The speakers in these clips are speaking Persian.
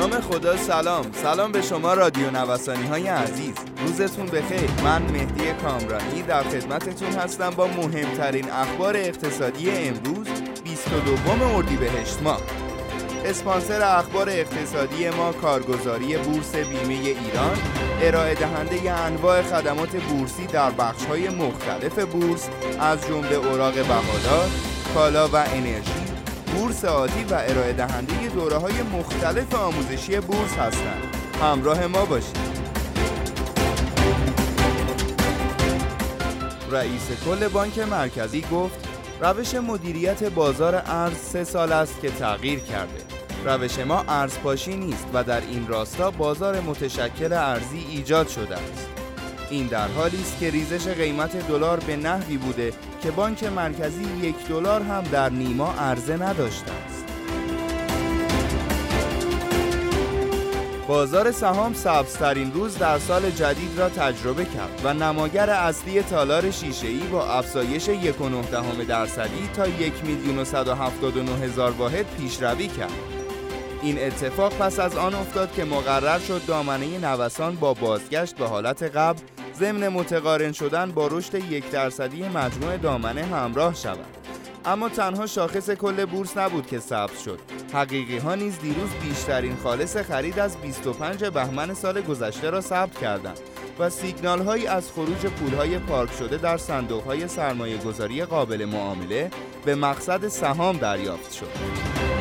نام خدا سلام. سلام به شما رادیو نوسانی های عزیز. روزتون بخیر. من مهدی کامرانی در خدمتتون هستم با مهمترین اخبار اقتصادی امروز 22 اردیبهشت ماه. اسپانسر اخبار اقتصادی ما کارگزاری بورس بیمه ایران ارائه دهنده انواع خدمات بورسی در بخش های مختلف بورس از جمله اوراق بهادار، کالا و انرژی. بورس عادی و ارائه دهنده دوره های مختلف آموزشی بورس هستند. همراه ما باشید. رئیس کل بانک مرکزی گفت روش مدیریت بازار ارز سه سال است که تغییر کرده. روش ما ارزپاشی نیست و در این راستا بازار متشکل ارزی ایجاد شده است. این در حالی است که ریزش قیمت دلار به نحوی بوده که بانک مرکزی یک دلار هم در نیما عرضه نداشته است. بازار سهام سبزترین روز در سال جدید را تجربه کرد و نماگر اصلی تالار شیشه‌ای با افزایش 1.9 درصدی تا 1 میلیون هزار واحد پیشروی کرد. این اتفاق پس از آن افتاد که مقرر شد دامنه نوسان با بازگشت به حالت قبل ضمن متقارن شدن با رشد یک درصدی مجموع دامنه همراه شود اما تنها شاخص کل بورس نبود که ثبت شد حقیقی ها نیز دیروز بیشترین خالص خرید از 25 بهمن سال گذشته را ثبت کردند و سیگنال هایی از خروج پول های پارک شده در صندوق های سرمایه گذاری قابل معامله به مقصد سهام دریافت شد.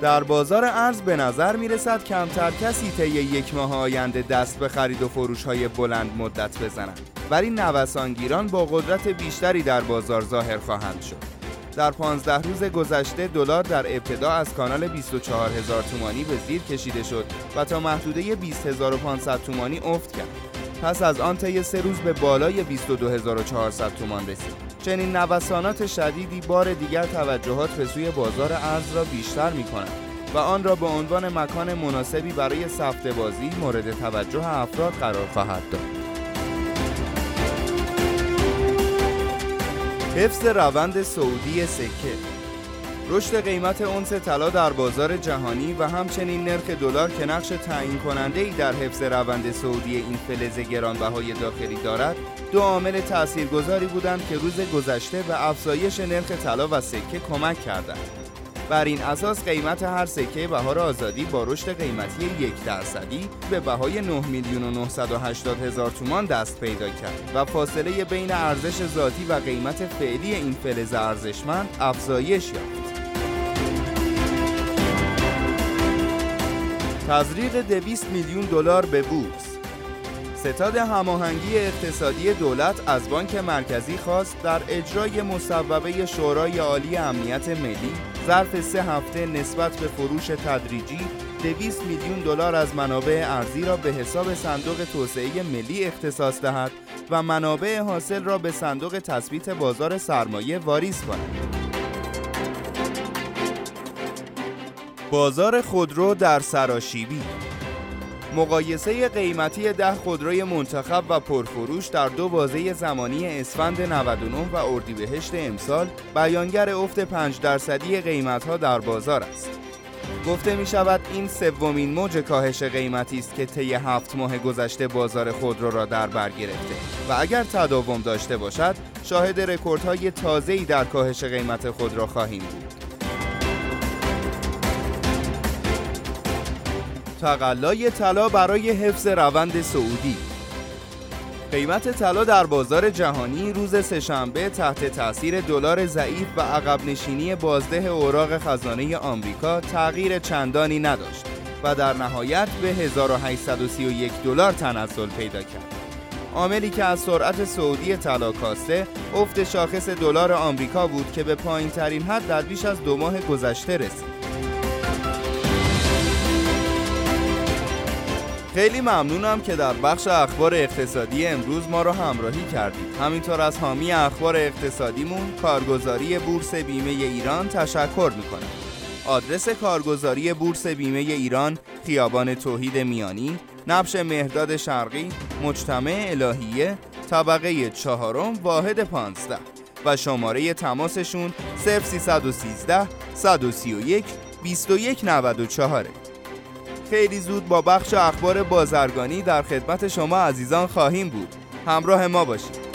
در بازار ارز به نظر می رسد کمتر کسی طی یک ماه آینده دست به خرید و فروش های بلند مدت بزنند. ولی نوسانگیران با قدرت بیشتری در بازار ظاهر خواهند شد. در 15 روز گذشته دلار در ابتدا از کانال 24000 تومانی به زیر کشیده شد و تا محدوده 20500 تومانی افت کرد. پس از آن طی سه روز به بالای 22400 تومان رسید چنین نوسانات شدیدی بار دیگر توجهات به سوی بازار ارز را بیشتر می کند و آن را به عنوان مکان مناسبی برای سفت بازی مورد توجه افراد قرار خواهد داد. حفظ روند سعودی سکه رشد قیمت اونس طلا در بازار جهانی و همچنین نرخ دلار که نقش تعیین کننده ای در حفظ روند سعودی این فلز گرانبهای داخلی دارد دو عامل تاثیرگذاری بودند که روز گذشته به افزایش نرخ طلا و سکه کمک کردند بر این اساس قیمت هر سکه بهار آزادی با رشد قیمتی یک درصدی به بهای 9 میلیون و 980 هزار تومان دست پیدا کرد و فاصله بین ارزش ذاتی و قیمت فعلی این فلز ارزشمند افزایش یافت. تزریق 200 میلیون دلار به بورس ستاد هماهنگی اقتصادی دولت از بانک مرکزی خواست در اجرای مصوبه شورای عالی امنیت ملی ظرف سه هفته نسبت به فروش تدریجی 200 میلیون دلار از منابع ارزی را به حساب صندوق توسعه ملی اختصاص دهد و منابع حاصل را به صندوق تثبیت بازار سرمایه واریز کند. بازار خودرو در سراشیبی مقایسه قیمتی ده خودروی منتخب و پرفروش در دو بازه زمانی اسفند 99 و اردیبهشت امسال بیانگر افت 5 درصدی قیمتها در بازار است. گفته می شود این سومین موج کاهش قیمتی است که طی هفت ماه گذشته بازار خودرو را در بر گرفته و اگر تداوم داشته باشد شاهد رکوردهای تازه‌ای در کاهش قیمت خودرو خواهیم بود. تقلای طلا برای حفظ روند سعودی قیمت طلا در بازار جهانی روز سهشنبه تحت تاثیر دلار ضعیف و عقب نشینی بازده اوراق خزانه آمریکا تغییر چندانی نداشت و در نهایت به 1831 دلار تنزل پیدا کرد. عاملی که از سرعت سعودی طلا کاسته افت شاخص دلار آمریکا بود که به پایین ترین حد در بیش از دو ماه گذشته رسید. خیلی ممنونم که در بخش اخبار اقتصادی امروز ما رو همراهی کردید. همینطور از حامی اخبار اقتصادیمون کارگزاری بورس بیمه ایران تشکر می‌کنم. آدرس کارگزاری بورس بیمه ایران خیابان توحید میانی نبش مهداد شرقی مجتمع الهیه طبقه چهارم واحد پانزده و شماره تماسشون 0313 131 2194 خیلی زود با بخش اخبار بازرگانی در خدمت شما عزیزان خواهیم بود. همراه ما باشید.